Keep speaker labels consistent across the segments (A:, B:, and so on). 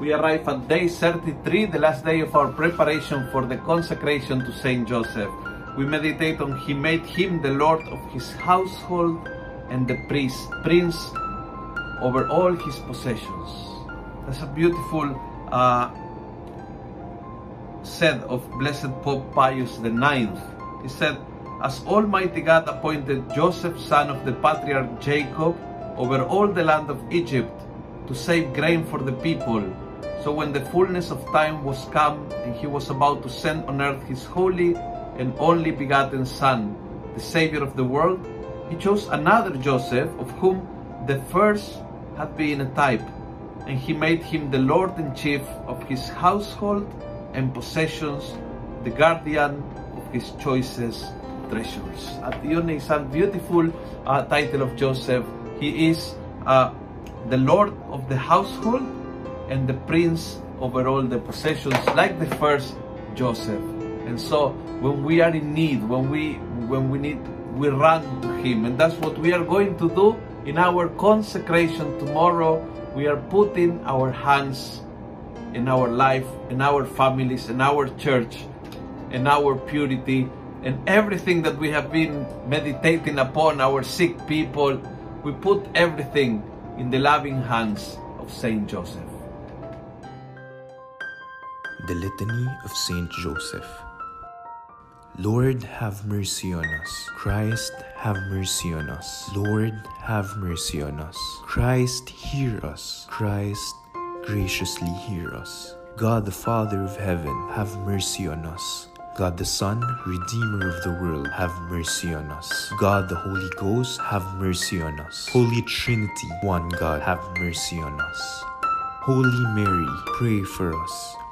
A: We arrive at day 33, the last day of our preparation for the consecration to Saint Joseph. We meditate on He made him the Lord of his household and the priest, prince over all his possessions. That's a beautiful uh, said of Blessed Pope Pius IX. He said, As Almighty God appointed Joseph, son of the patriarch Jacob, over all the land of Egypt to save grain for the people, so when the fullness of time was come and he was about to send on earth his holy and only begotten Son, the Savior of the world, he chose another Joseph, of whom the first had been a type, and he made him the Lord and chief of his household and possessions, the guardian of his choicest treasures. At yun is a beautiful uh, title of Joseph. He is uh, the Lord of the household and the prince over all the possessions, like the first Joseph. And so, when we are in need, when we when we need, we run to Him, and that's what we are going to do in our consecration tomorrow. We are putting our hands in our life, in our families, in our church, in our purity, and everything that we have been meditating upon, our sick people, we put everything in the loving hands of Saint Joseph.
B: The Litany of Saint Joseph. Lord, have mercy on us. Christ, have mercy on us. Lord, have mercy on us. Christ, hear us. Christ, graciously hear us. God the Father of heaven, have mercy on us. God the Son, Redeemer of the world, have mercy on us. God the Holy Ghost, have mercy on us. Holy Trinity, one God, have mercy on us. Holy Mary, pray for us.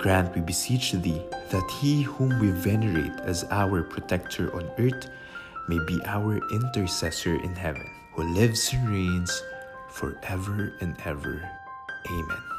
B: grant, we beseech thee, that he whom we venerate as our protector on earth may be our intercessor in heaven, who lives and reigns forever and ever. Amen.